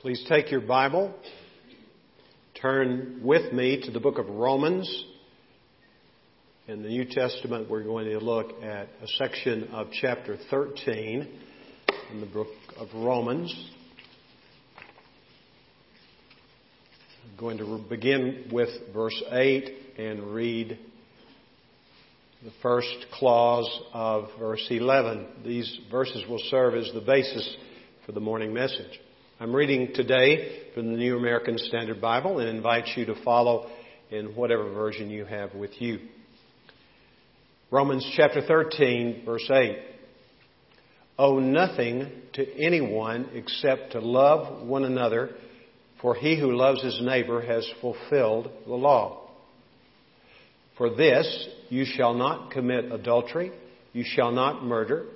Please take your Bible, turn with me to the book of Romans. In the New Testament, we're going to look at a section of chapter 13 in the book of Romans. I'm going to begin with verse 8 and read the first clause of verse 11. These verses will serve as the basis for the morning message. I'm reading today from the New American Standard Bible and invite you to follow in whatever version you have with you. Romans chapter 13, verse 8. Owe nothing to anyone except to love one another, for he who loves his neighbor has fulfilled the law. For this, you shall not commit adultery, you shall not murder,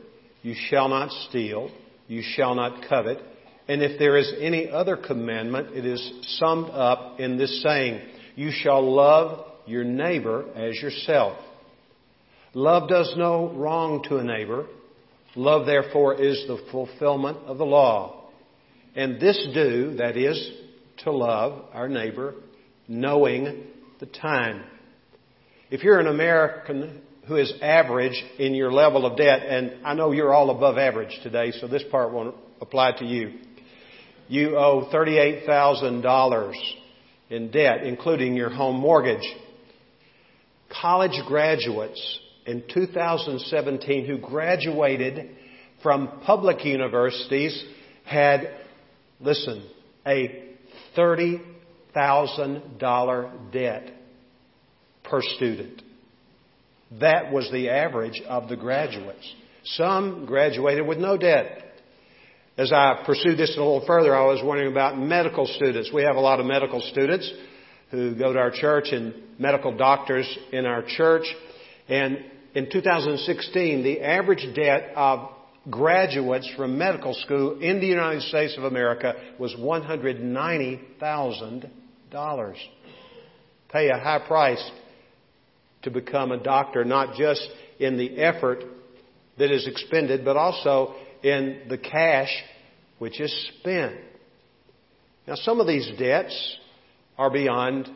you shall not steal, you shall not covet, and if there is any other commandment, it is summed up in this saying, You shall love your neighbor as yourself. Love does no wrong to a neighbor. Love, therefore, is the fulfillment of the law. And this do, that is, to love our neighbor, knowing the time. If you're an American who is average in your level of debt, and I know you're all above average today, so this part won't apply to you you owe $38,000 in debt, including your home mortgage. College graduates in 2017 who graduated from public universities had, listen, a $30,000 debt per student. That was the average of the graduates. Some graduated with no debt. As I pursued this a little further, I was wondering about medical students. We have a lot of medical students who go to our church and medical doctors in our church. And in 2016, the average debt of graduates from medical school in the United States of America was $190,000. Pay a high price to become a doctor, not just in the effort that is expended, but also in the cash which is spent. Now, some of these debts are beyond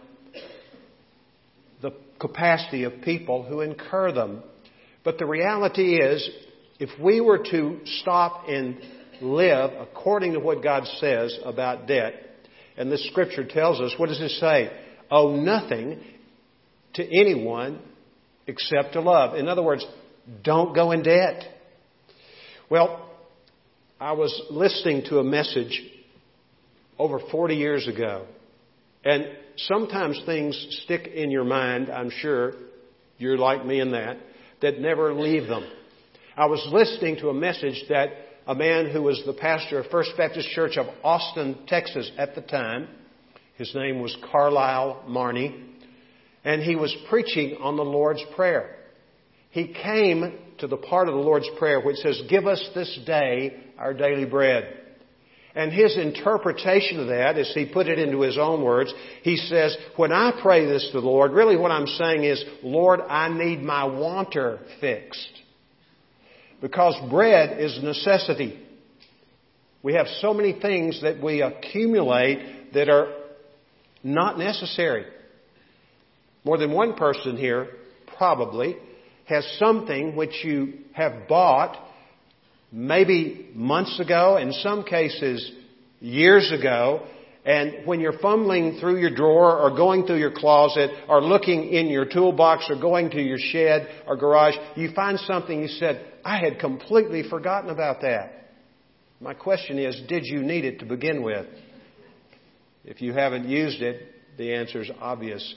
the capacity of people who incur them. But the reality is, if we were to stop and live according to what God says about debt, and this scripture tells us, what does it say? Owe nothing to anyone except to love. In other words, don't go in debt. Well, I was listening to a message over 40 years ago, and sometimes things stick in your mind, I'm sure you're like me in that, that never leave them. I was listening to a message that a man who was the pastor of First Baptist Church of Austin, Texas at the time, his name was Carlyle Marney, and he was preaching on the Lord's Prayer. He came to the part of the Lord's Prayer which says, Give us this day our daily bread. And his interpretation of that, as he put it into his own words, he says, When I pray this to the Lord, really what I'm saying is, Lord, I need my wanter fixed. Because bread is necessity. We have so many things that we accumulate that are not necessary. More than one person here, probably, has something which you have bought maybe months ago, in some cases years ago, and when you're fumbling through your drawer or going through your closet or looking in your toolbox or going to your shed or garage, you find something you said, I had completely forgotten about that. My question is, did you need it to begin with? If you haven't used it, the answer is obvious.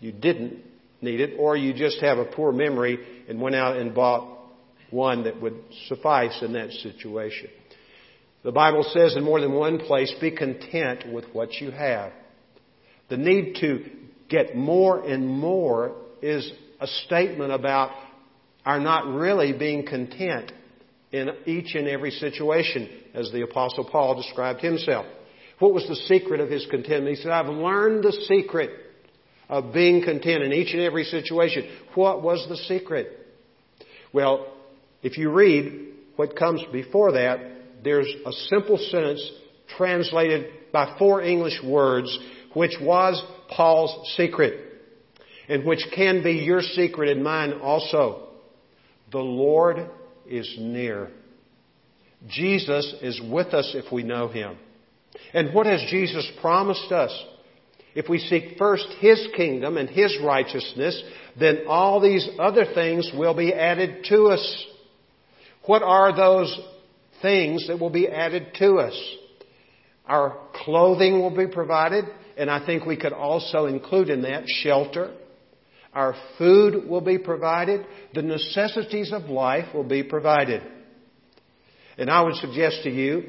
You didn't need it, or you just have a poor memory and went out and bought one that would suffice in that situation. The Bible says in more than one place, be content with what you have. The need to get more and more is a statement about our not really being content in each and every situation, as the Apostle Paul described himself. What was the secret of his contentment? He said, I've learned the secret of being content in each and every situation. What was the secret? Well, if you read what comes before that, there's a simple sentence translated by four English words, which was Paul's secret, and which can be your secret and mine also. The Lord is near. Jesus is with us if we know Him. And what has Jesus promised us? If we seek first His kingdom and His righteousness, then all these other things will be added to us. What are those things that will be added to us? Our clothing will be provided, and I think we could also include in that shelter. Our food will be provided. The necessities of life will be provided. And I would suggest to you,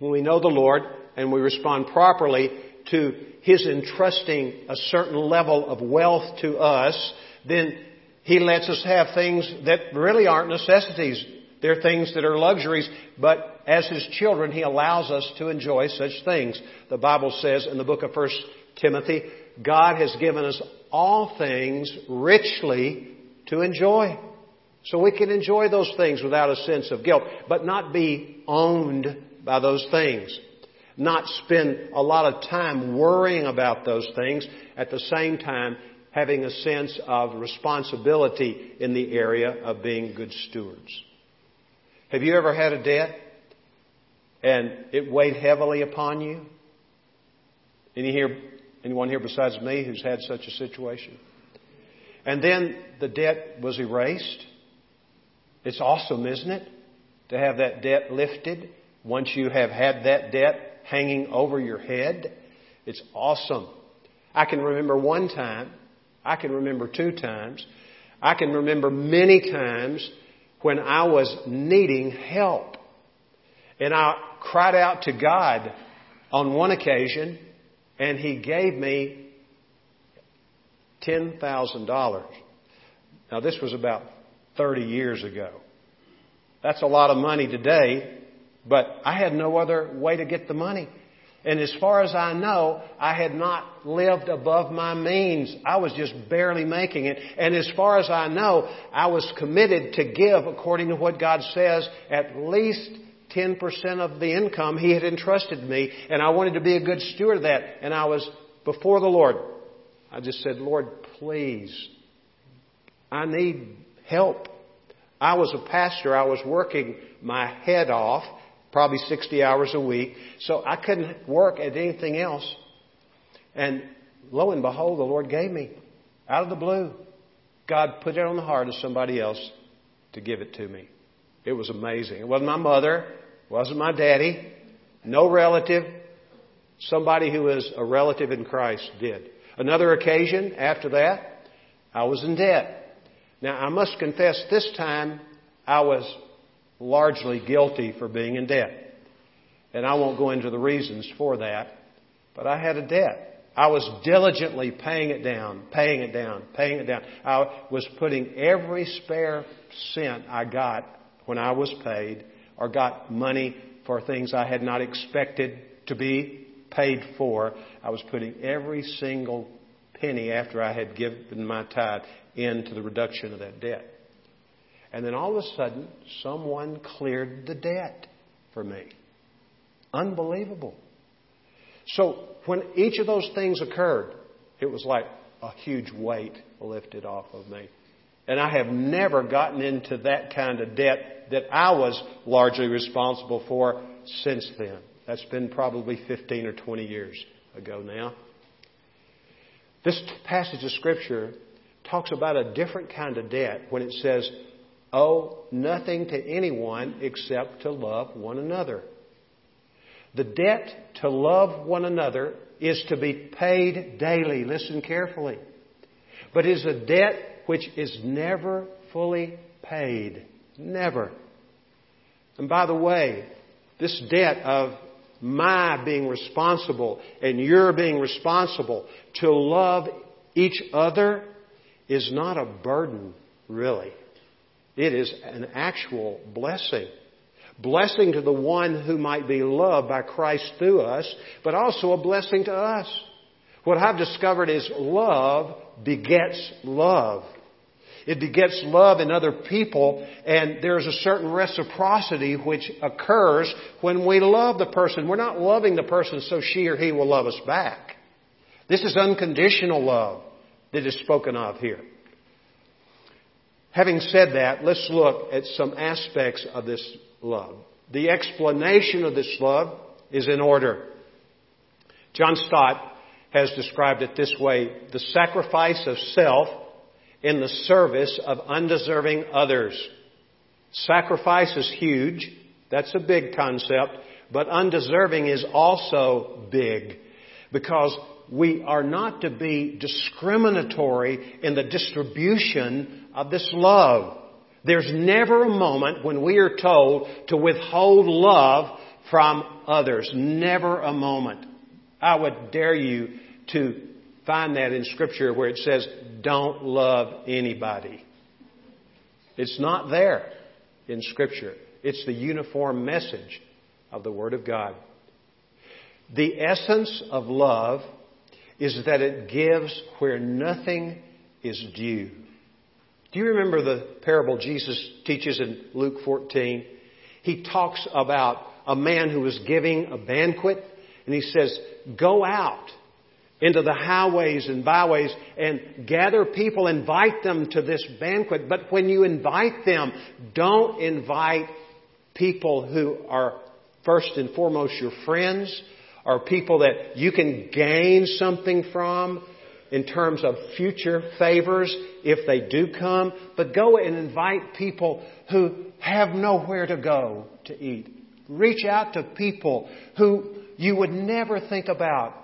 when we know the Lord and we respond properly to His entrusting a certain level of wealth to us, then He lets us have things that really aren't necessities. They're things that are luxuries, but as His children, He allows us to enjoy such things. The Bible says in the book of 1 Timothy, God has given us all things richly to enjoy. So we can enjoy those things without a sense of guilt, but not be owned by those things. Not spend a lot of time worrying about those things, at the same time having a sense of responsibility in the area of being good stewards. Have you ever had a debt and it weighed heavily upon you? Any here, anyone here besides me who's had such a situation? And then the debt was erased it's awesome, isn't it? To have that debt lifted once you have had that debt hanging over your head. It's awesome. I can remember one time. I can remember two times. I can remember many times when I was needing help. And I cried out to God on one occasion, and He gave me $10,000. Now, this was about 30 years ago. That's a lot of money today, but I had no other way to get the money. And as far as I know, I had not lived above my means. I was just barely making it. And as far as I know, I was committed to give, according to what God says, at least 10% of the income He had entrusted me. And I wanted to be a good steward of that. And I was before the Lord. I just said, Lord, please, I need help. I was a pastor. I was working my head off, probably 60 hours a week, so I couldn't work at anything else. And lo and behold, the Lord gave me, out of the blue, God put it on the heart of somebody else to give it to me. It was amazing. It wasn't my mother, wasn't my daddy, no relative. Somebody who is a relative in Christ did. Another occasion after that, I was in debt. Now, I must confess, this time I was largely guilty for being in debt. And I won't go into the reasons for that, but I had a debt. I was diligently paying it down, paying it down, paying it down. I was putting every spare cent I got when I was paid or got money for things I had not expected to be paid for. I was putting every single penny after I had given my tithe into the reduction of that debt. And then all of a sudden, someone cleared the debt for me. Unbelievable. So when each of those things occurred, it was like a huge weight lifted off of me. And I have never gotten into that kind of debt that I was largely responsible for since then. That's been probably 15 or 20 years ago now. This passage of Scripture talks about a different kind of debt when it says, owe nothing to anyone except to love one another. The debt to love one another is to be paid daily. Listen carefully. But is a debt which is never fully paid. Never. And by the way, this debt of my being responsible and your being responsible to love each other is not a burden, really. It is an actual blessing. Blessing to the one who might be loved by Christ through us, but also a blessing to us. What I've discovered is love begets love. It begets love in other people, and there's a certain reciprocity which occurs when we love the person. We're not loving the person so she or he will love us back. This is unconditional love that is spoken of here. Having said that, let's look at some aspects of this love. The explanation of this love is in order. John Stott has described it this way the sacrifice of self in the service of undeserving others. Sacrifice is huge. That's a big concept. But undeserving is also big because we are not to be discriminatory in the distribution of this love. There's never a moment when we are told to withhold love from others. Never a moment. I would dare you to find that in Scripture where it says, don't love anybody. It's not there in Scripture. It's the uniform message of the Word of God. The essence of love is that it gives where nothing is due. Do you remember the parable Jesus teaches in Luke 14? He talks about a man who was giving a banquet and he says, go out into the highways and byways and gather people, invite them to this banquet. But when you invite them, don't invite people who are first and foremost your friends or people that you can gain something from in terms of future favors if they do come, but go and invite people who have nowhere to go to eat. Reach out to people who you would never think about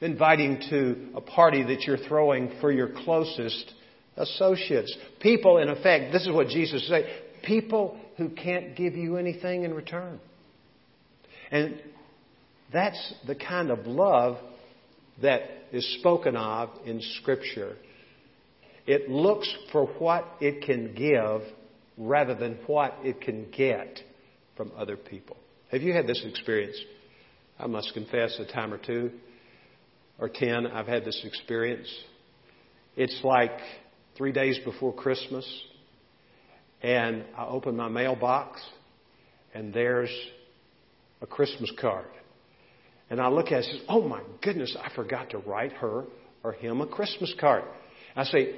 inviting to a party that you're throwing for your closest associates. People, in effect, this is what Jesus said people who can't give you anything in return. And that's the kind of love that is spoken of in Scripture. It looks for what it can give rather than what it can get from other people. Have you had this experience? I must confess, a time or two or 10, I've had this experience. It's like three days before Christmas, and I open my mailbox, and there's a Christmas card. And I look at it and say, Oh my goodness, I forgot to write her or him a Christmas card. I say,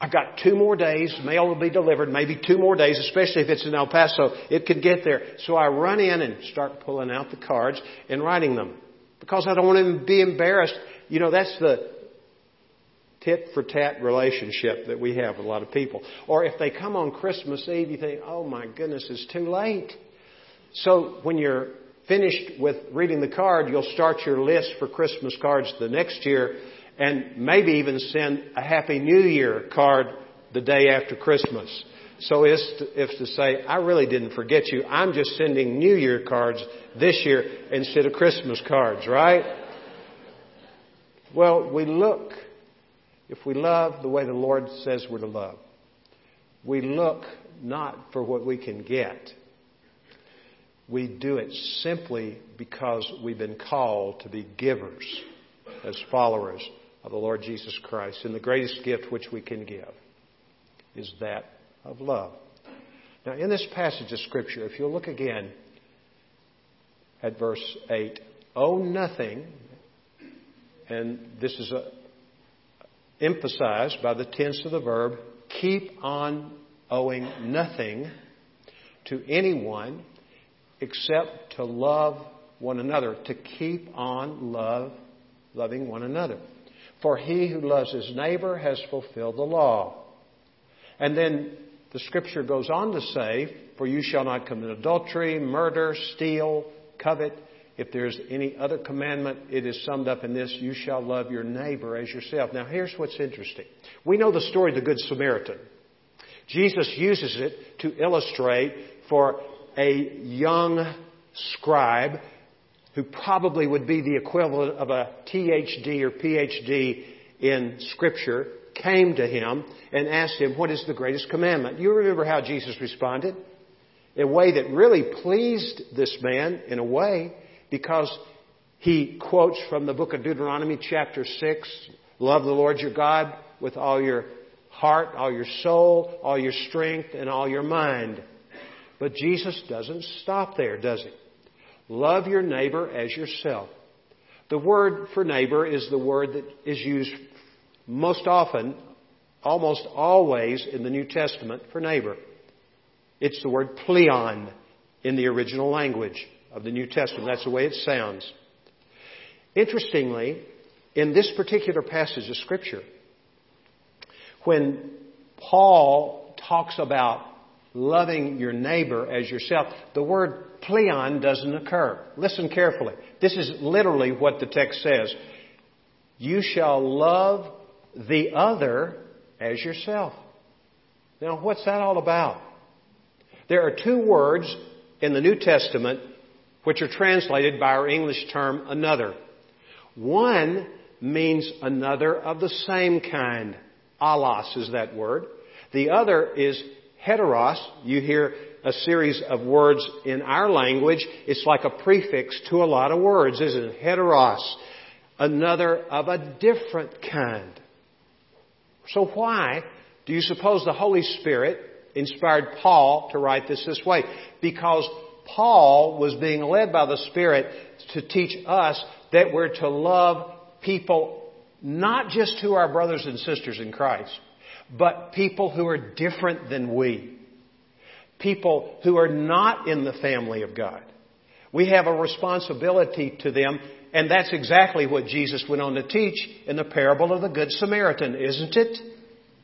I've got two more days. Mail will be delivered, maybe two more days, especially if it's in El Paso. It could get there. So I run in and start pulling out the cards and writing them because I don't want to be embarrassed. You know, that's the tit for tat relationship that we have with a lot of people. Or if they come on Christmas Eve, you think, oh my goodness, it's too late. So when you're finished with reading the card, you'll start your list for Christmas cards the next year and maybe even send a Happy New Year card the day after Christmas. So it's to, it's to say, I really didn't forget you. I'm just sending New Year cards this year instead of Christmas cards, right? Well, we look, if we love the way the Lord says we're to love, we look not for what we can get. We do it simply because we've been called to be givers as followers of the Lord Jesus Christ. And the greatest gift which we can give is that of love. Now, in this passage of Scripture, if you'll look again at verse 8, owe nothing, and this is a, uh, emphasized by the tense of the verb, keep on owing nothing to anyone except to love one another, to keep on love, loving one another. For he who loves his neighbor has fulfilled the law. And then the scripture goes on to say, For you shall not commit adultery, murder, steal, covet. If there's any other commandment, it is summed up in this you shall love your neighbor as yourself. Now, here's what's interesting. We know the story of the Good Samaritan. Jesus uses it to illustrate for a young scribe who probably would be the equivalent of a THD or PhD in Scripture, came to him and asked him, What is the greatest commandment? You remember how Jesus responded? In a way that really pleased this man, in a way, because he quotes from the book of Deuteronomy, chapter 6 Love the Lord your God with all your heart, all your soul, all your strength, and all your mind. But Jesus doesn't stop there, does he? Love your neighbor as yourself. The word for neighbor is the word that is used most often, almost always in the New Testament for neighbor. It's the word pleon in the original language of the New Testament. That's the way it sounds. Interestingly, in this particular passage of Scripture, when Paul talks about loving your neighbor as yourself, the word pleon doesn't occur. Listen carefully. This is literally what the text says. You shall love the other as yourself. Now, what's that all about? There are two words in the New Testament which are translated by our English term another. One means another of the same kind. Allos is that word. The other is heteros. You hear a series of words in our language. It's like a prefix to a lot of words, isn't it? Heteros. Another of a different kind. So why do you suppose the Holy Spirit inspired Paul to write this this way? Because Paul was being led by the Spirit to teach us that we're to love people not just who are brothers and sisters in Christ, but people who are different than we. People who are not in the family of God. We have a responsibility to them, and that's exactly what Jesus went on to teach in the parable of the Good Samaritan, isn't it?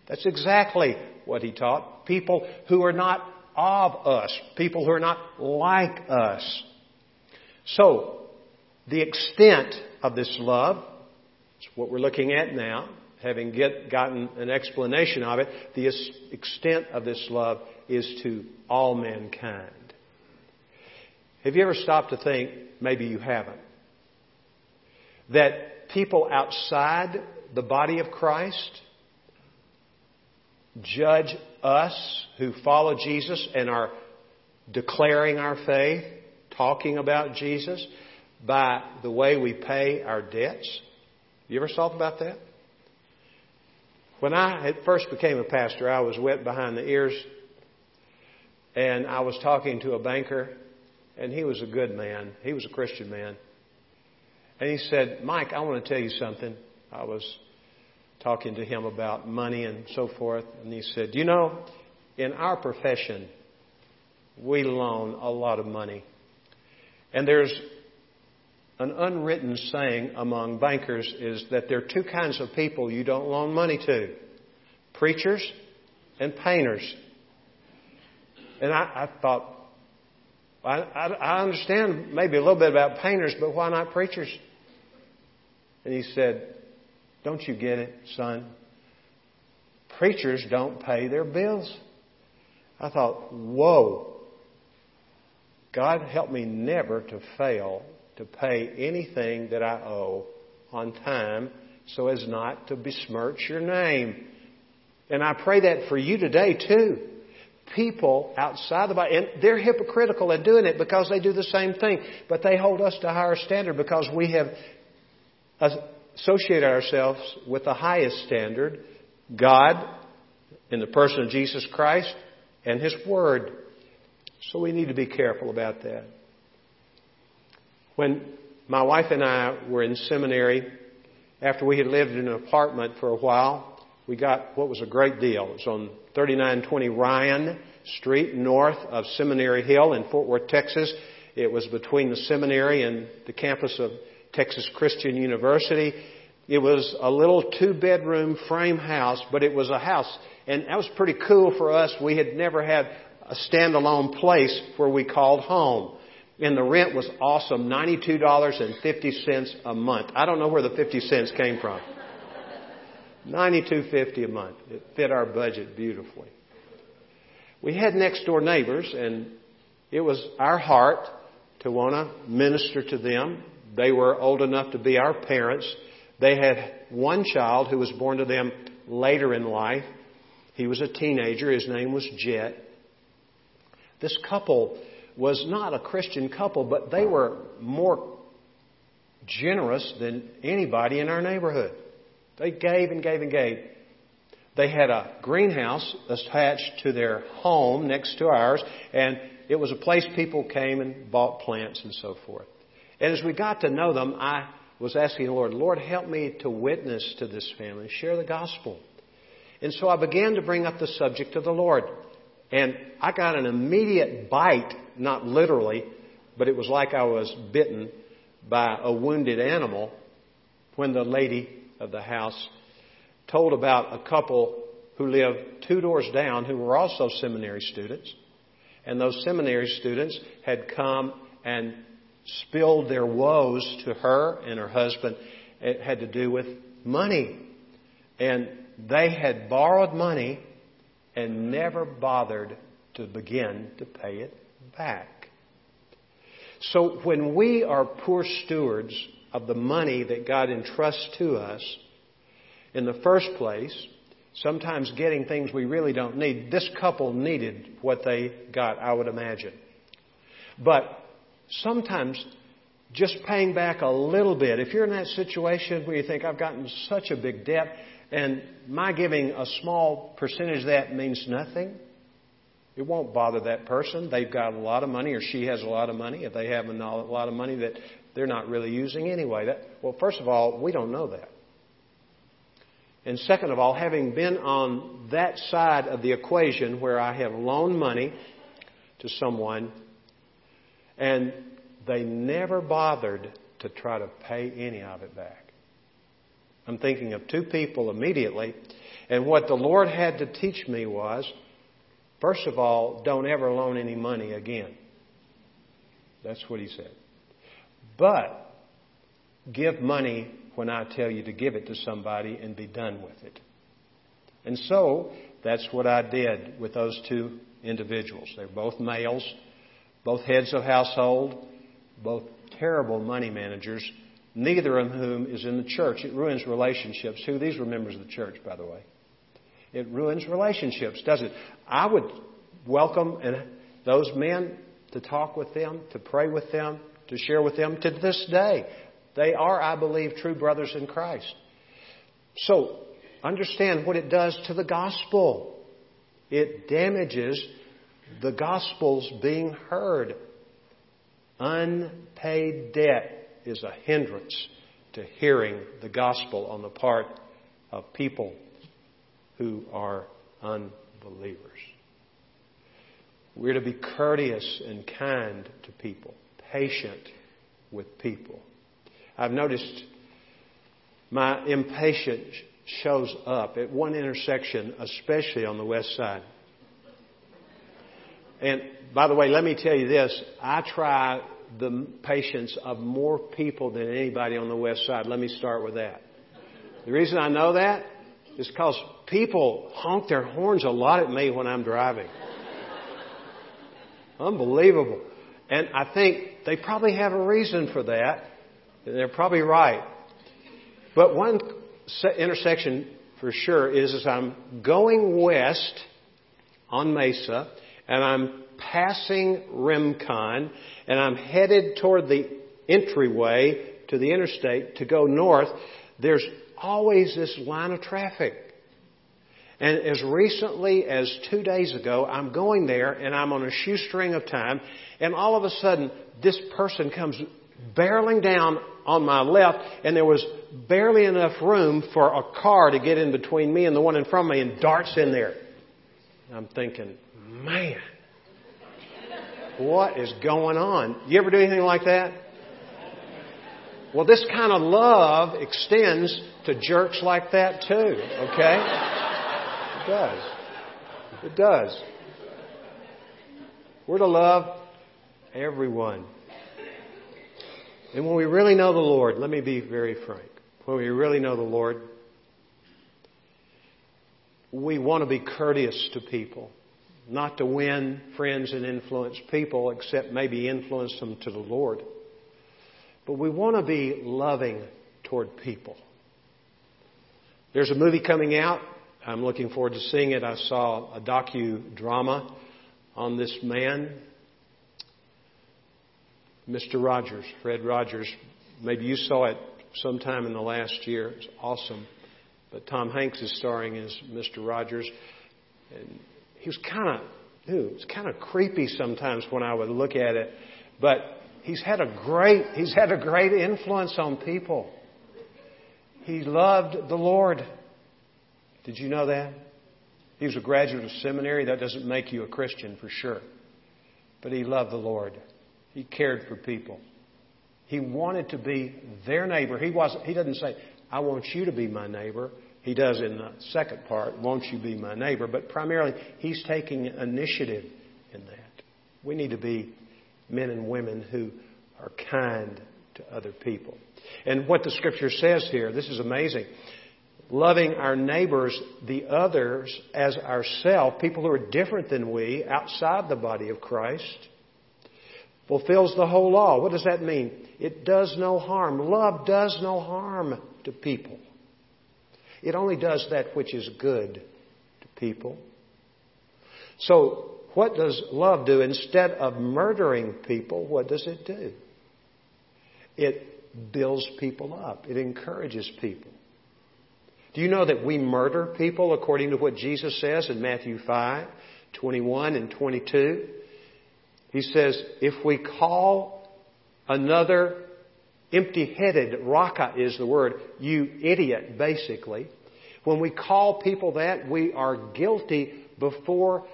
That's exactly what he taught. People who are not of us, people who are not like us. So, the extent of this love, is what we're looking at now, having get, gotten an explanation of it, the extent of this love is to all mankind. Have you ever stopped to think, maybe you haven't, that people outside the body of Christ judge us who follow Jesus and are declaring our faith, talking about Jesus, by the way we pay our debts. You ever thought about that? When I first became a pastor, I was wet behind the ears, and I was talking to a banker, and he was a good man. He was a Christian man. And he said, Mike, I want to tell you something. I was talking to him about money and so forth. And he said, You know, in our profession, we loan a lot of money. And there's an unwritten saying among bankers is that there are two kinds of people you don't loan money to preachers and painters. And I, I thought, I, I, I understand maybe a little bit about painters, but why not preachers? And he said, don't you get it, son? Preachers don't pay their bills. I thought, whoa. God help me never to fail to pay anything that I owe on time so as not to besmirch your name. And I pray that for you today too. People outside the body, and they're hypocritical at doing it because they do the same thing, but they hold us to a higher standard because we have associated ourselves with the highest standard, God, in the person of Jesus Christ, and His Word. So we need to be careful about that. When my wife and I were in seminary, after we had lived in an apartment for a while, we got what was a great deal. It was on 3920 Ryan Street, north of Seminary Hill in Fort Worth, Texas. It was between the seminary and the campus of Texas Christian University. It was a little two bedroom frame house, but it was a house. And that was pretty cool for us. We had never had a standalone place where we called home. And the rent was awesome, $92.50 a month. I don't know where the 50 cents came from. 92.50 a month. It fit our budget beautifully. We had next door neighbors and it was our heart to want to minister to them they were old enough to be our parents. They had one child who was born to them later in life. He was a teenager. His name was Jet. This couple was not a Christian couple, but they were more generous than anybody in our neighborhood. They gave and gave and gave. they had a greenhouse attached to their home next to ours, and it was a place people came and bought plants and so forth. And as we got to know them, I was asking the Lord, Lord, help me to witness to this family, share the gospel. And so I began to bring up the subject of the Lord. And I got an immediate bite, not literally, but it was like I was bitten by a wounded animal when the lady of the house told about a couple who lived two doors down who were also seminary students. And those seminary students had come and spilled their woes to her and her husband. It had to do with money. And they had borrowed money and never bothered to begin to pay it back. So when we are poor stewards of the money that God entrusts to us, in the first place, sometimes getting things we really don't need. This couple needed what they got, I would imagine. But sometimes just paying back a little bit, if you're in that situation where you think, I've gotten such a big debt, and my giving a small percentage of that means nothing, it won't bother that person. They've got a lot of money, or she has a lot of money. If they have a lot of money that they're not really using anyway. That, well, first of all, we don't know that. And second of all, having been on that side of the equation where I have loaned money to someone and they never bothered to try to pay any of it back. I'm thinking of two people immediately. And what the Lord had to teach me was first of all, don't ever loan any money again. That's what He said. But give money when I tell you to give it to somebody and be done with it. And so that's what I did with those two individuals. They're both males, both heads of household, both terrible money managers, neither of whom is in the church. It ruins relationships. Who these were members of the church, by the way. It ruins relationships, does it? I would welcome and those men to talk with them, to pray with them, to share with them to this day. They are, I believe, true brothers in Christ. So, understand what it does to the gospel. It damages the gospel's being heard. Unpaid debt is a hindrance to hearing the gospel on the part of people who are unbelievers. We're to be courteous and kind to people, patient with people. I've noticed my impatience shows up at one intersection, especially on the west side. And by the way, let me tell you this. I try the patience of more people than anybody on the west side. Let me start with that. The reason I know that is because people honk their horns a lot at me when I'm driving. Unbelievable. And I think they probably have a reason for that. They're probably right. But one intersection for sure is as I'm going west on Mesa and I'm passing Remcon, and I'm headed toward the entryway to the interstate to go north, there's always this line of traffic. And as recently as two days ago, I'm going there and I'm on a shoestring of time, and all of a sudden, this person comes barreling down on my left, and there was barely enough room for a car to get in between me and the one in front of me and darts in there. I'm thinking, man, what is going on? You ever do anything like that? Well, this kind of love extends to jerks like that too, okay? It does. It does. We're to love everyone. And when we really know the Lord, let me be very frank. When we really know the Lord, we want to be courteous to people, not to win friends and influence people, except maybe influence them to the Lord. But we want to be loving toward people. There's a movie coming out. I'm looking forward to seeing it. I saw a docudrama on this man Mr. Rogers, Fred Rogers. Maybe you saw it sometime in the last year. It's awesome. but Tom Hanks is starring as Mr. Rogers. And he was kind of, it was kind of creepy sometimes when I would look at it, but he's had a great, he's had a great influence on people. He loved the Lord. Did you know that? He was a graduate of seminary. That doesn't make you a Christian for sure. But he loved the Lord. He cared for people. He wanted to be their neighbor. He wasn't, he doesn't say, I want you to be my neighbor. He does in the second part, won't you be my neighbor? But primarily, he's taking initiative in that. We need to be men and women who are kind to other people. And what the scripture says here, this is amazing. Loving our neighbors, the others, as ourselves, people who are different than we, outside the body of Christ, fulfills the whole law. What does that mean? It does no harm. Love does no harm to people. It only does that which is good to people. So, what does love do? Instead of murdering people, what does it do? It builds people up. It encourages people. Do you know that we murder people according to what Jesus says in Matthew 5, 21 and 22? He says, if we call another empty headed, raka is the word, you idiot, basically. When we call people that, we are guilty before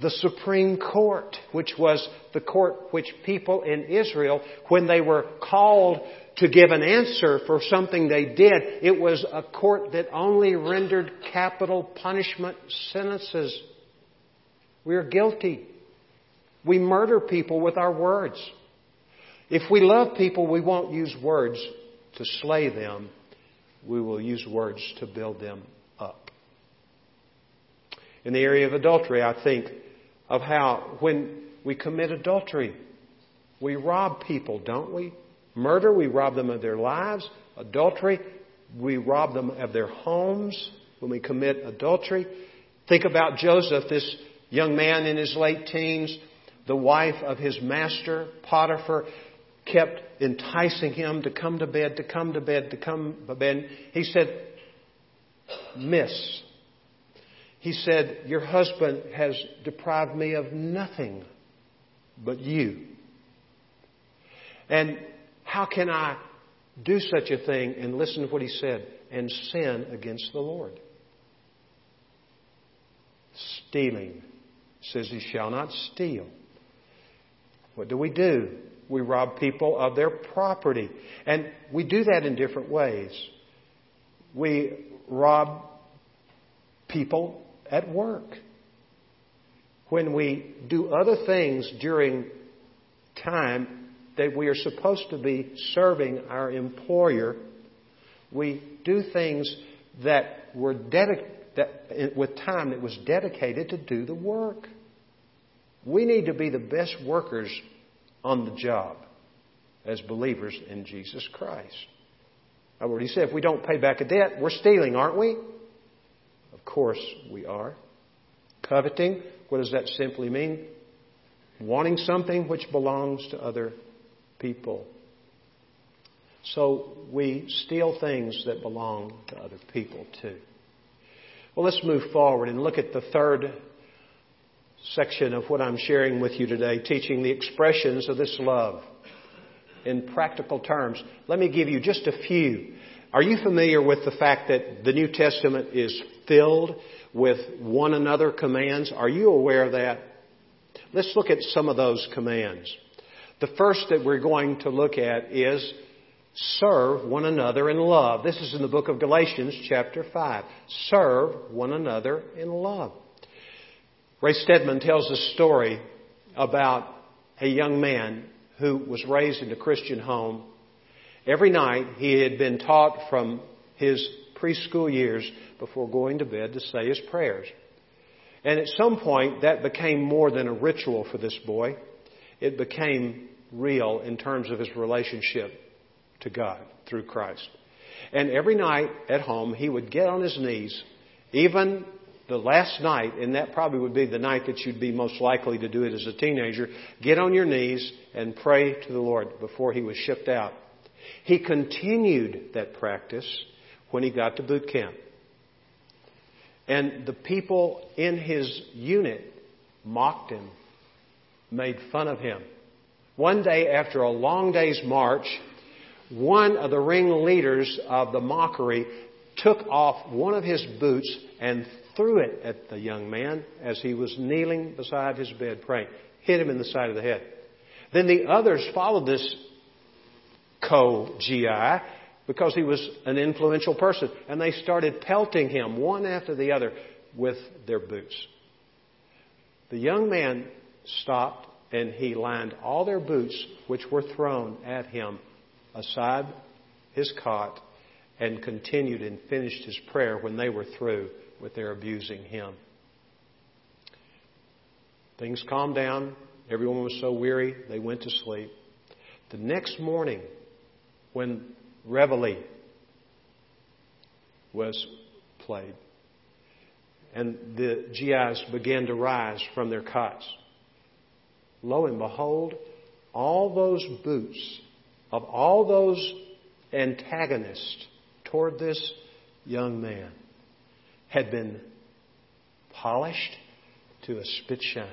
the Supreme Court, which was the court which people in Israel, when they were called to give an answer for something they did, it was a court that only rendered capital punishment sentences. We are guilty. We murder people with our words. If we love people, we won't use words to slay them. We will use words to build them up. In the area of adultery, I think of how when we commit adultery, we rob people, don't we? Murder, we rob them of their lives. Adultery, we rob them of their homes when we commit adultery. Think about Joseph, this young man in his late teens the wife of his master, Potiphar, kept enticing him to come to bed, to come to bed, to come to bed. He said, Miss, he said, Your husband has deprived me of nothing but you. And how can I do such a thing? And listen to what he said and sin against the Lord. Stealing says he shall not steal. What do we do? We rob people of their property. And we do that in different ways. We rob people at work. When we do other things during time that we are supposed to be serving our employer, we do things that were dedicated that, with time that was dedicated to do the work. We need to be the best workers on the job as believers in Jesus Christ. I've already said if we don't pay back a debt, we're stealing, aren't we? Of course we are. Coveting, what does that simply mean? Wanting something which belongs to other people. So we steal things that belong to other people too. Well, let's move forward and look at the third section of what I'm sharing with you today, teaching the expressions of this love in practical terms. Let me give you just a few. Are you familiar with the fact that the New Testament is filled with one another commands? Are you aware of that? Let's look at some of those commands. The first that we're going to look at is serve one another in love. This is in the book of Galatians, chapter 5. Serve one another in love. Ray Stedman tells a story about a young man who was raised in a Christian home. Every night he had been taught from his preschool years before going to bed to say his prayers. And at some point that became more than a ritual for this boy. It became real in terms of his relationship to God through Christ. And every night at home he would get on his knees, even the last night, and that probably would be the night that you'd be most likely to do it as a teenager, get on your knees and pray to the Lord before he was shipped out. He continued that practice when he got to boot camp. And the people in his unit mocked him, made fun of him. One day, after a long day's march, one of the ringleaders of the mockery took off one of his boots and threw it at the young man as he was kneeling beside his bed praying. Hit him in the side of the head. Then the others followed this co-GI because he was an influential person. And they started pelting him one after the other with their boots. The young man stopped and he lined all their boots, which were thrown at him, aside his cot and continued and finished his prayer when they were through with their abusing him. Things calmed down. Everyone was so weary, they went to sleep. The next morning, when Reveille was played. And the GIs began to rise from their cots. Lo and behold, all those boots of all those antagonists toward this young man had been polished to a spit shine.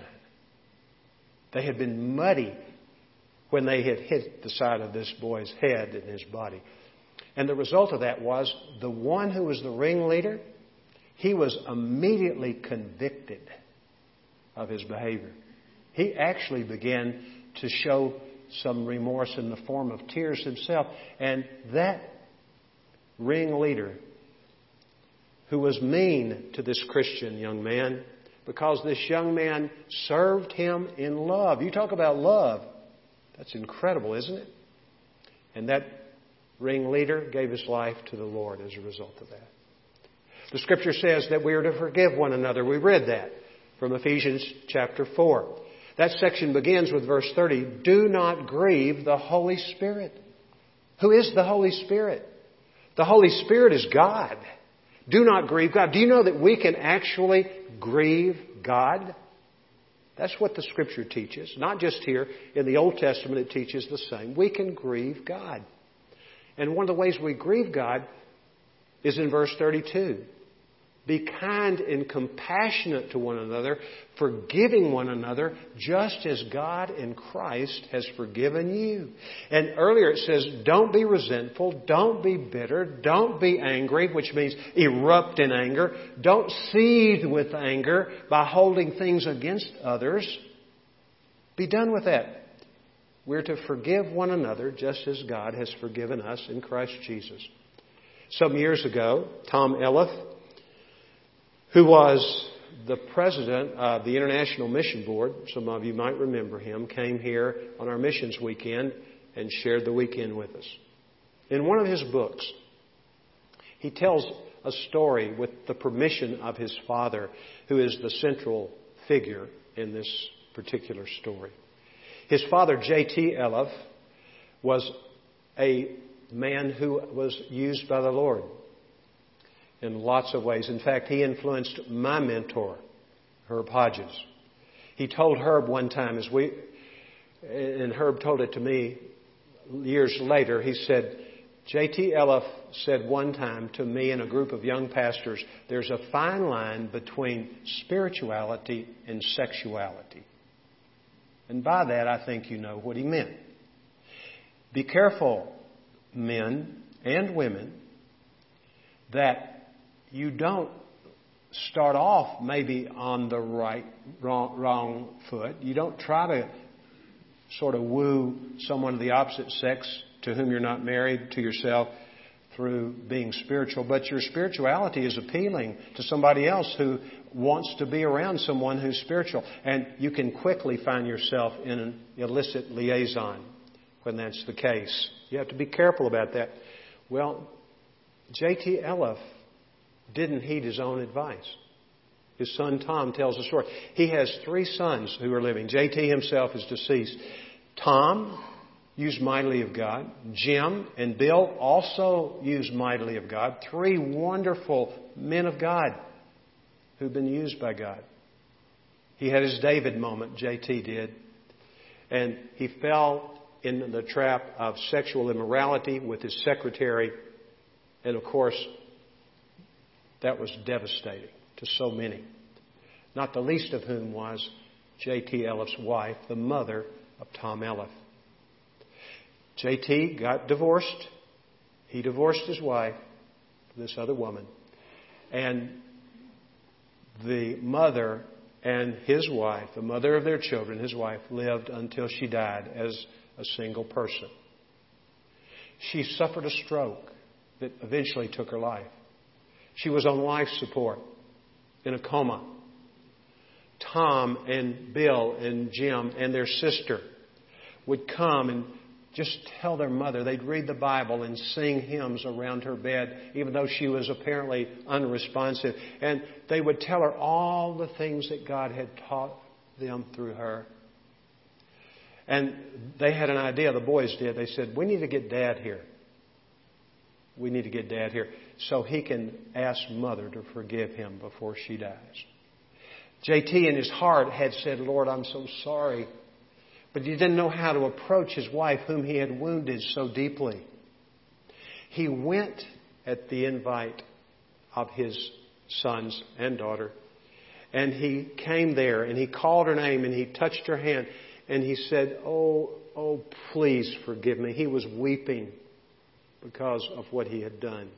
They had been muddy when they had hit the side of this boy's head and his body. And the result of that was the one who was the ringleader, he was immediately convicted of his behavior. He actually began to show some remorse in the form of tears himself. And that ringleader, who was mean to this Christian young man, because this young man served him in love. You talk about love. That's incredible, isn't it? And that ringleader gave his life to the Lord as a result of that. The scripture says that we are to forgive one another. We read that from Ephesians chapter 4. That section begins with verse 30. Do not grieve the Holy Spirit. Who is the Holy Spirit? The Holy Spirit is God. Do not grieve God. Do you know that we can actually grieve God? That's what the Scripture teaches. Not just here. In the Old Testament, it teaches the same. We can grieve God. And one of the ways we grieve God is in verse 32. Be kind and compassionate to one another, forgiving one another, just as God in Christ has forgiven you. And earlier it says, don't be resentful, don't be bitter, don't be angry, which means erupt in anger. Don't seethe with anger by holding things against others. Be done with that. We're to forgive one another just as God has forgiven us in Christ Jesus. Some years ago, Tom Elliff, who was the president of the International Mission Board, some of you might remember him, came here on our missions weekend and shared the weekend with us. In one of his books, he tells a story with the permission of his father, who is the central figure in this particular story. His father, J.T. Elliff, was a man who was used by the Lord in lots of ways. In fact, he influenced my mentor, Herb Hodges. He told Herb one time, as we, and Herb told it to me years later, he said, J.T. Elliff said one time to me and a group of young pastors, there's a fine line between spirituality and sexuality. And by that, I think you know what he meant. Be careful, men and women, that you don't start off maybe on the right, wrong, wrong foot. You don't try to sort of woo someone of the opposite sex to whom you're not married to yourself through being spiritual, but your spirituality is appealing to somebody else who wants to be around someone who's spiritual. And you can quickly find yourself in an illicit liaison when that's the case. You have to be careful about that. Well, J.T. Elliff didn't heed his own advice. His son Tom tells the story. He has three sons who are living. J.T. himself is deceased. Tom used mightily of God. Jim and Bill also used mightily of God. Three wonderful men of God who've been used by God. He had his David moment, JT did. And he fell in the trap of sexual immorality with his secretary. And of course, that was devastating to so many, not the least of whom was J.T. Elliff's wife, the mother of Tom Elliff. J.T. got divorced. He divorced his wife, this other woman, and the mother and his wife, the mother of their children, his wife, lived until she died as a single person. She suffered a stroke that eventually took her life. She was on life support in a coma. Tom and Bill and Jim and their sister would come and just tell their mother. They'd read the Bible and sing hymns around her bed, even though she was apparently unresponsive. And they would tell her all the things that God had taught them through her. And they had an idea, the boys did. They said, We need to get dad here. We need to get dad here so he can ask mother to forgive him before she dies. JT in his heart had said, Lord, I'm so sorry. But he didn't know how to approach his wife, whom he had wounded so deeply. He went at the invite of his sons and daughter, and he came there and he called her name and he touched her hand and he said, Oh, oh, please forgive me. He was weeping because of what he had done.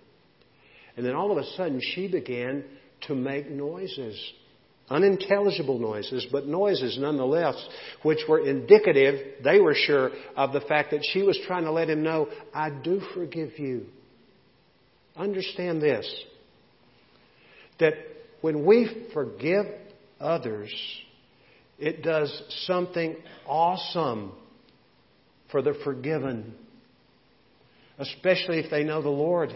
And then all of a sudden she began to make noises unintelligible noises, but noises nonetheless, which were indicative, they were sure, of the fact that she was trying to let him know, I do forgive you. Understand this that when we forgive others, it does something awesome for the forgiven, especially if they know the Lord,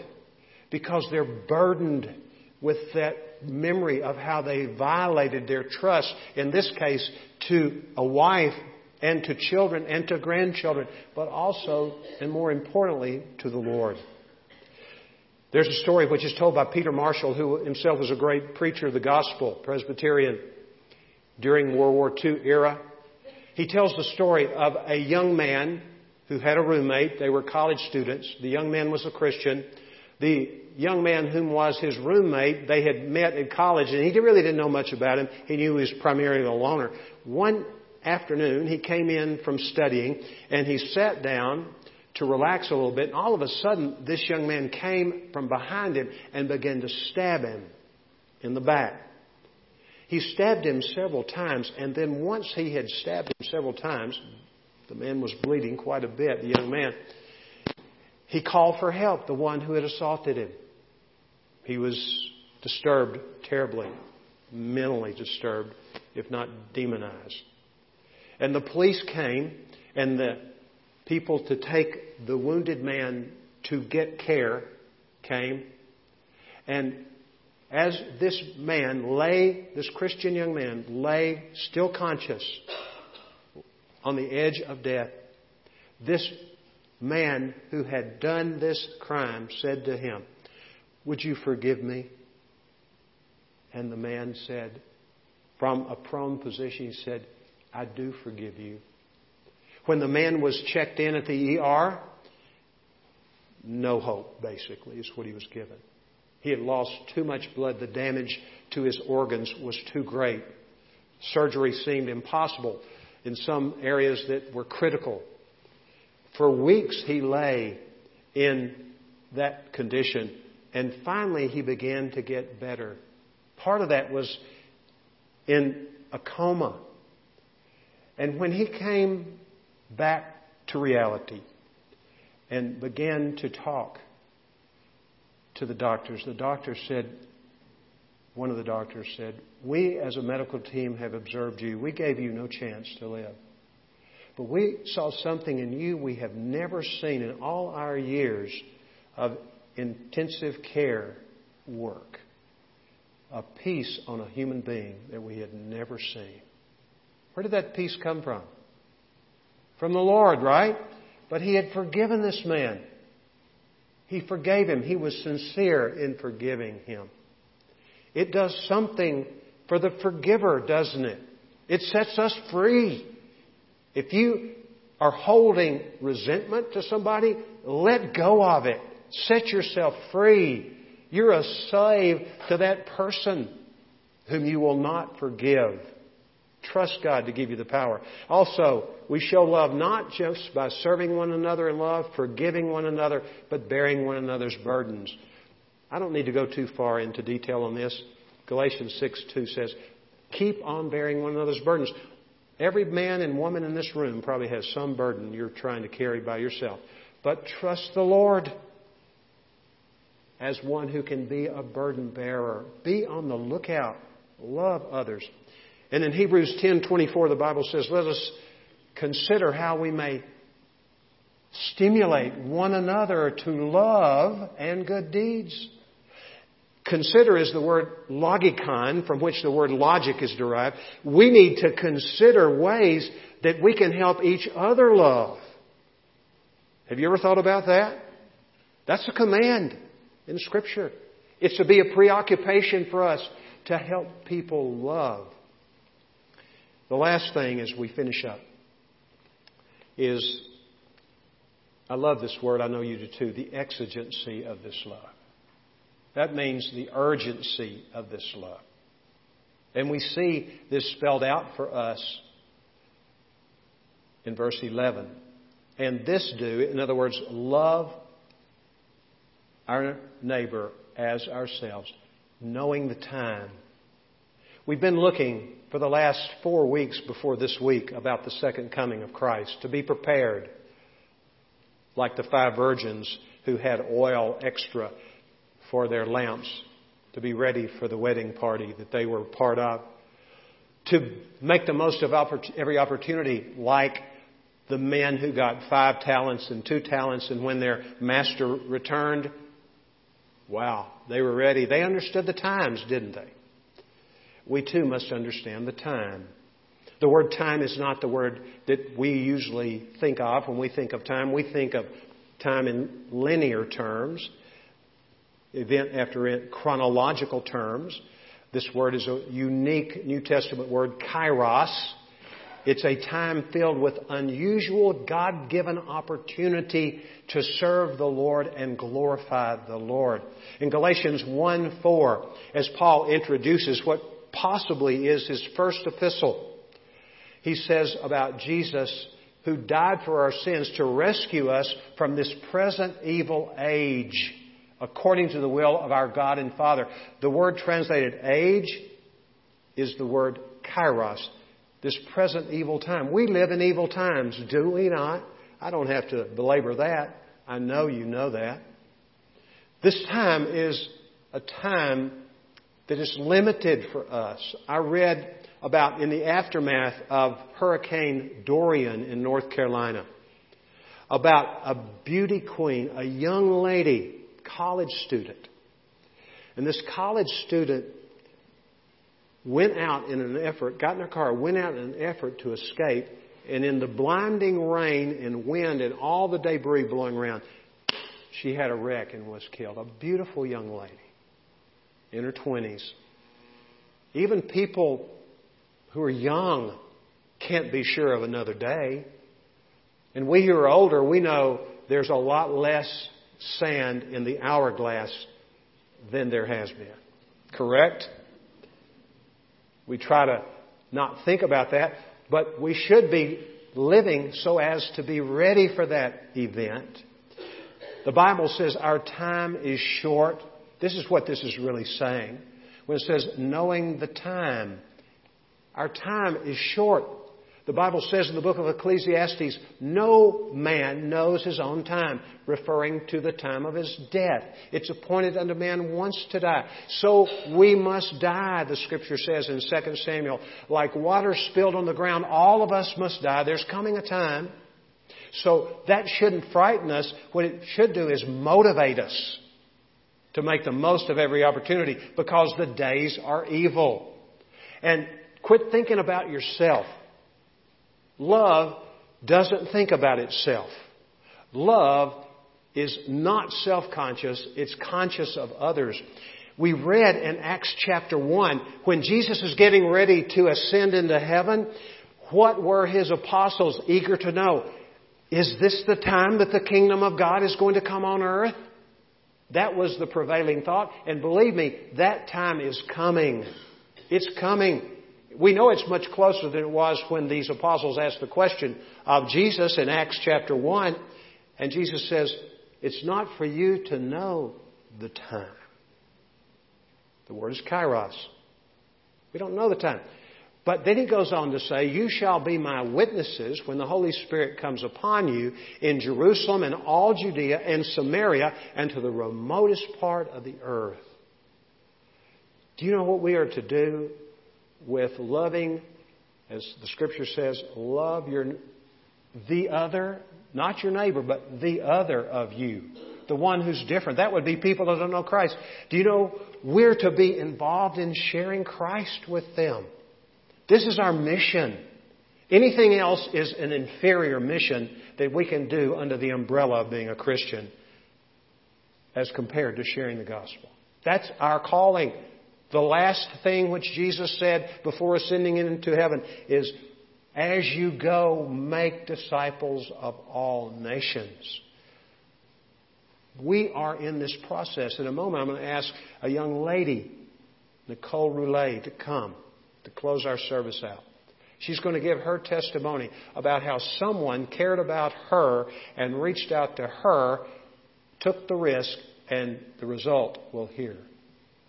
because they're burdened with that memory of how they violated their trust, in this case, to a wife and to children and to grandchildren, but also, and more importantly, to the Lord. There's a story which is told by Peter Marshall, who himself was a great preacher of the gospel, Presbyterian, during World War II era. He tells the story of a young man who had a roommate. They were college students. The young man was a Christian. The young man whom was his roommate, they had met in college, and he really didn't know much about him. He knew he was primarily a loner. One afternoon, he came in from studying, and he sat down to relax a little bit, and all of a sudden, this young man came from behind him and began to stab him in the back. He stabbed him several times, and then once he had stabbed him several times, the man was bleeding quite a bit, the young man. He called for help, the one who had assaulted him. He was disturbed terribly, mentally disturbed, if not demonized. And the police came, and the people to take the wounded man to get care came. And as this man lay, this Christian young man lay still conscious on the edge of death, this man who had done this crime said to him, Would you forgive me? And the man said, from a prone position, he said, I do forgive you. When the man was checked in at the ER, no hope, basically, is what he was given. He had lost too much blood. The damage to his organs was too great. Surgery seemed impossible in some areas that were critical. For weeks he lay in that condition, and finally he began to get better. Part of that was in a coma. And when he came back to reality and began to talk to the doctors, the doctor said, one of the doctors said, We as a medical team have observed you. We gave you no chance to live. But we saw something in you we have never seen in all our years of intensive care work. A peace on a human being that we had never seen. Where did that peace come from? From the Lord, right? But He had forgiven this man. He forgave him. He was sincere in forgiving him. It does something for the forgiver, doesn't it? It sets us free. If you are holding resentment to somebody, let go of it. Set yourself free You're a slave to that person whom you will not forgive. Trust God to give you the power. Also, we show love not just by serving one another in love, forgiving one another, but bearing one another's burdens. I don't need to go too far into detail on this. Galatians 6 2 says, Keep on bearing one another's burdens. Every man and woman in this room probably has some burden you're trying to carry by yourself. But trust the Lord as one who can be a burden bearer. Be on the lookout. Love others. And in Hebrews 10:24 the Bible says, "Let us consider how we may stimulate one another to love and good deeds." Consider is the word logikon, from which the word logic is derived. We need to consider ways that we can help each other love. Have you ever thought about that? That's a command in Scripture. It's to be a preoccupation for us to help people love. The last thing as we finish up is I love this word, I know you do too, the exigency of this love. That means the urgency of this love. And we see this spelled out for us in verse 11. And this do, in other words, love our neighbor as ourselves, knowing the time. We've been looking for the last four weeks before this week about the second coming of Christ to be prepared, like the five virgins who had oil extra for their lamps, to be ready for the wedding party that they were part of, to make the most of every opportunity, like the men who got five talents and two talents, and when their master returned, wow, they were ready. They understood the times, didn't they? We too must understand the time. The word time is not the word that we usually think of when we think of time. We think of time in linear terms, event after event, chronological terms. This word is a unique New Testament word, kairos it's a time filled with unusual God given opportunity to serve the Lord and glorify the Lord. In Galatians 1 4, as Paul introduces what possibly is his first epistle, he says about Jesus who died for our sins to rescue us from this present evil age according to the will of our God and Father. The word translated age is the word kairos this present evil time. We live in evil times, do we not? I don't have to belabor that. I know you know that. This time is a time that is limited for us. I read about in the aftermath of Hurricane Dorian in North Carolina about a beauty queen, a young lady, college student. And this college student went out in an effort, got in her car, went out in an effort to escape, and in the blinding rain and wind and all the debris blowing around, she had a wreck and was killed. A beautiful young lady in her 20s. Even people who are young can't be sure of another day. And we who are older, we know there's a lot less sand in the hourglass than there has been. Correct? We try to not think about that, but we should be living so as to be ready for that event. The Bible says our time is short. This is what this is really saying. When it says knowing the time, our time is short. The Bible says in the book of Ecclesiastes, no man knows his own time, referring to the time of his death. It's appointed unto man once to die. So we must die, the scripture says in 2 Samuel. Like water spilled on the ground, all of us must die. There's coming a time. So that shouldn't frighten us. What it should do is motivate us to make the most of every opportunity because the days are evil. And quit thinking about yourself. Love doesn't think about itself. Love is not self conscious, it's conscious of others. We read in Acts chapter 1, when Jesus is getting ready to ascend into heaven, what were his apostles eager to know? Is this the time that the kingdom of God is going to come on earth? That was the prevailing thought. And believe me, that time is coming. It's coming. We know it's much closer than it was when these apostles asked the question of Jesus in Acts chapter 1. And Jesus says, It's not for you to know the time. The word is kairos. We don't know the time. But then he goes on to say, You shall be my witnesses when the Holy Spirit comes upon you in Jerusalem and all Judea and Samaria and to the remotest part of the earth. Do you know what we are to do with loving, as the scripture says, love your the other, not your neighbor, but the other of you, the one who's different. That would be people that don't know Christ. Do you know we're to be involved in sharing Christ with them? This is our mission. Anything else is an inferior mission that we can do under the umbrella of being a Christian as compared to sharing the gospel. That's our calling. The last thing which Jesus said before ascending into heaven is, as you go, make disciples of all nations. We are in this process. In a moment, I'm going to ask a young lady, Nicole Roulet, to come to close our service out. She's going to give her testimony about how someone cared about her and reached out to her, took the risk, and the result we'll hear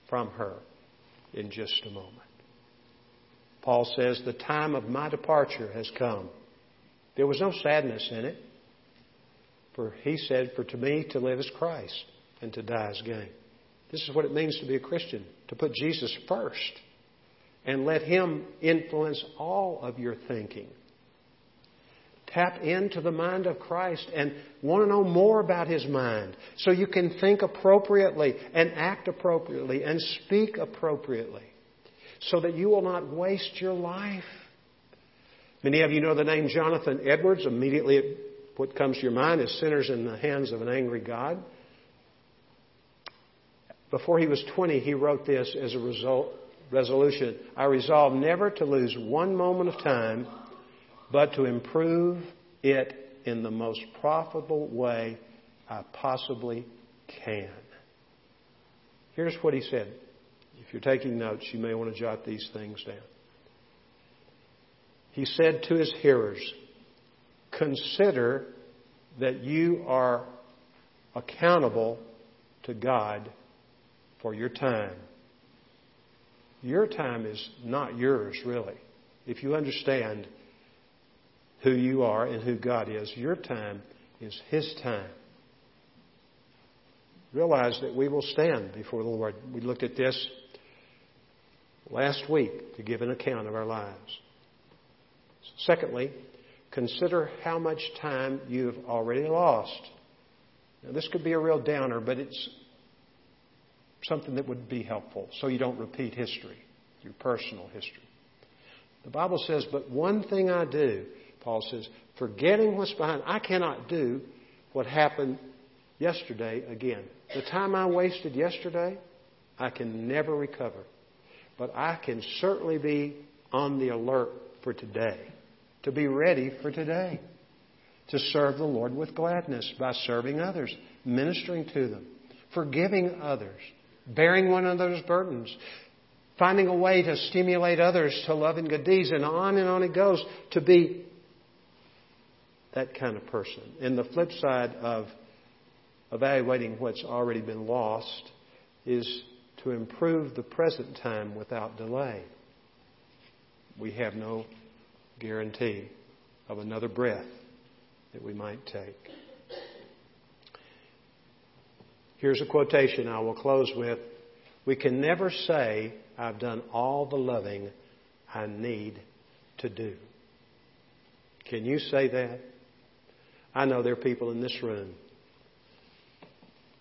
from her in just a moment. Paul says, The time of my departure has come. There was no sadness in it. For he said, For to me to live is Christ, and to die is gain. This is what it means to be a Christian, to put Jesus first and let Him influence all of your thinking. Tap into the mind of Christ and want to know more about His mind so you can think appropriately and act appropriately and speak appropriately so that you will not waste your life. Many of you know the name Jonathan Edwards. Immediately, what comes to your mind is sinners in the hands of an angry God. Before he was 20, he wrote this as a result resolution. I resolve never to lose one moment of time, but to improve it in the most profitable way I possibly can. Here's what he said. If you're taking notes, you may want to jot these things down. He said to his hearers, Consider that you are accountable to God for your time your time is not yours, really. If you understand who you are and who God is, your time is His time. Realize that we will stand before the Lord. We looked at this last week to give an account of our lives. Secondly, consider how much time you've already lost. Now, this could be a real downer, but it's something that would be helpful so you don't repeat history, your personal history. The Bible says, But one thing I do, Paul says, forgetting what's behind, I cannot do what happened yesterday again. The time I wasted yesterday, I can never recover. But I can certainly be on the alert for today, to be ready for today, to serve the Lord with gladness by serving others, ministering to them, forgiving others, bearing one another's burdens, finding a way to stimulate others to love and good deeds, and on and on it goes to be that kind of person. And the flip side of evaluating what's already been lost is to improve the present time without delay. We have no guarantee of another breath that we might take. Here's a quotation I will close with. We can never say, I've done all the loving I need to do. Can you say that? I know there are people in this room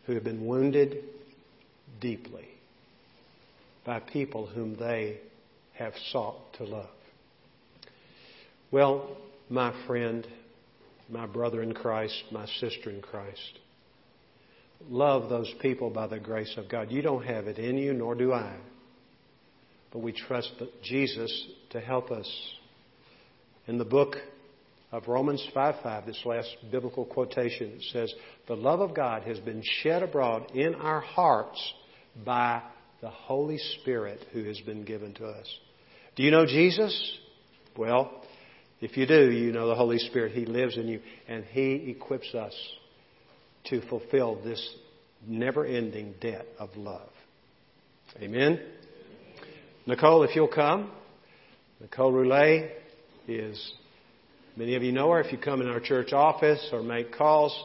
who have been wounded deeply by people whom they have sought to love. Well, my friend, my brother in Christ, my sister in Christ, love those people by the grace of God. You don't have it in you, nor do I. But we trust Jesus to help us. In the book of Romans 5 5, this last biblical quotation. It says, The love of God has been shed abroad in our hearts by the Holy Spirit who has been given to us. Do you know Jesus? Well, if you do, you know the Holy Spirit. He lives in you, and He equips us to fulfill this never ending debt of love. Amen? Nicole, if you'll come. Nicole Roulet is, many of you know her if you come in our church office or make calls.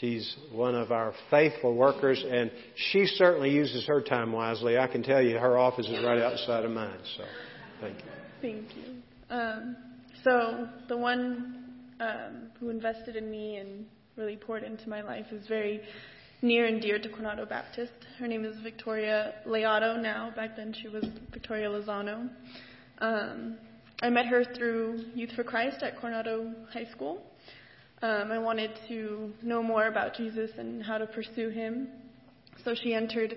She's one of our faithful workers, and she certainly uses her time wisely. I can tell you her office is right outside of mine, so thank you. Thank you. Um, so, the one um, who invested in me and really poured into my life is very near and dear to Coronado Baptist. Her name is Victoria Leato now. Back then she was Victoria Lozano. Um, I met her through Youth for Christ at Coronado High School. Um, I wanted to know more about Jesus and how to pursue him. So she entered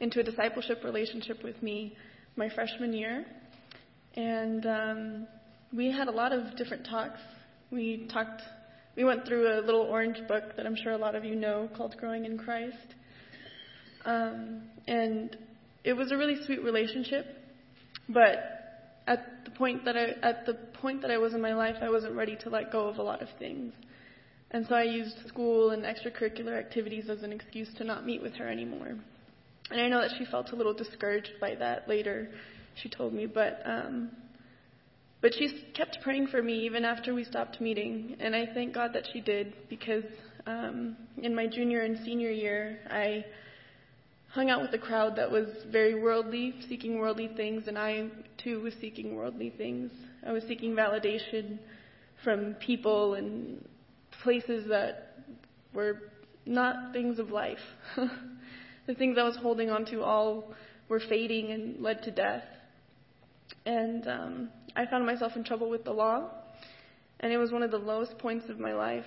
into a discipleship relationship with me my freshman year. And um, we had a lot of different talks. We talked we went through a little orange book that I'm sure a lot of you know called Growing in Christ. Um, and it was a really sweet relationship, but at the point that I at the point that I was in my life, I wasn't ready to let go of a lot of things. And so I used school and extracurricular activities as an excuse to not meet with her anymore. And I know that she felt a little discouraged by that later, she told me, but um, but she kept praying for me even after we stopped meeting, and I thank God that she did because um, in my junior and senior year, I hung out with a crowd that was very worldly, seeking worldly things, and I too was seeking worldly things. I was seeking validation from people and places that were not things of life. the things I was holding on to all were fading and led to death. And um, I found myself in trouble with the law, and it was one of the lowest points of my life.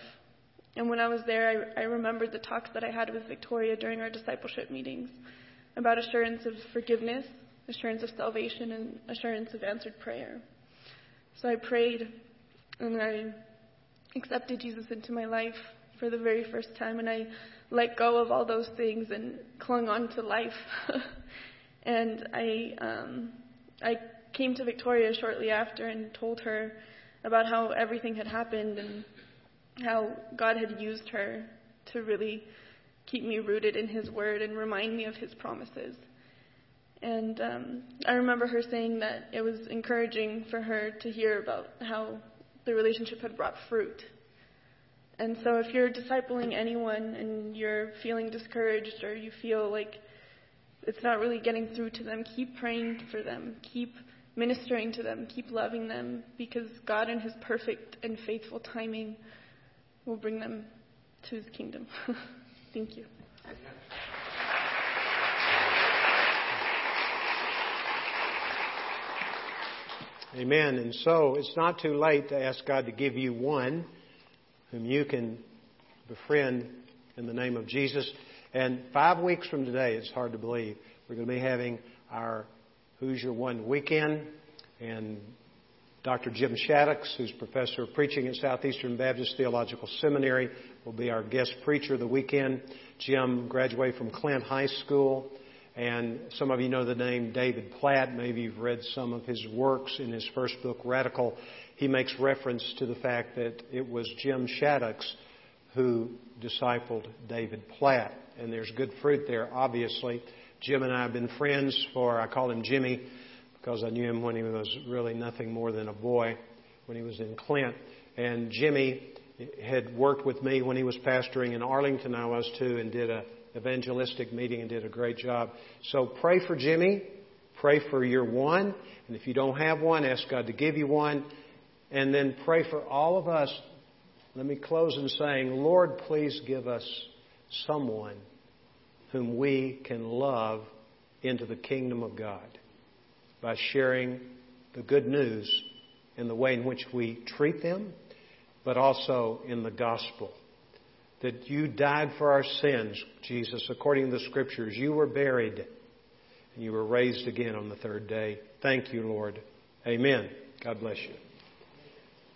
And when I was there, I, I remembered the talks that I had with Victoria during our discipleship meetings about assurance of forgiveness, assurance of salvation, and assurance of answered prayer. So I prayed, and I accepted Jesus into my life for the very first time, and I let go of all those things and clung on to life. and I, um, I came to Victoria shortly after and told her about how everything had happened and how God had used her to really keep me rooted in His Word and remind me of His promises. And um, I remember her saying that it was encouraging for her to hear about how the relationship had brought fruit. And so, if you're discipling anyone and you're feeling discouraged or you feel like it's not really getting through to them, keep praying for them. Keep ministering to them, keep loving them, because God, in His perfect and faithful timing, will bring them to His kingdom. Thank you. Amen. And so it's not too late to ask God to give you one whom you can befriend in the name of Jesus. And five weeks from today, it's hard to believe, we're going to be having our Who's Your One weekend. And Dr. Jim Shaddix, who's professor of preaching at Southeastern Baptist Theological Seminary, will be our guest preacher the weekend. Jim graduated from Clint High School. And some of you know the name David Platt. Maybe you've read some of his works in his first book, Radical. He makes reference to the fact that it was Jim Shaddix who discipled David Platt. And there's good fruit there, obviously. Jim and I have been friends for, I call him Jimmy because I knew him when he was really nothing more than a boy when he was in Clint. And Jimmy had worked with me when he was pastoring in Arlington. I was too, and did a evangelistic meeting and did a great job. So pray for Jimmy. Pray for your one. And if you don't have one, ask God to give you one. And then pray for all of us. Let me close in saying, Lord, please give us someone whom we can love into the kingdom of God by sharing the good news in the way in which we treat them, but also in the gospel. That you died for our sins, Jesus, according to the scriptures. You were buried and you were raised again on the third day. Thank you, Lord. Amen. God bless you.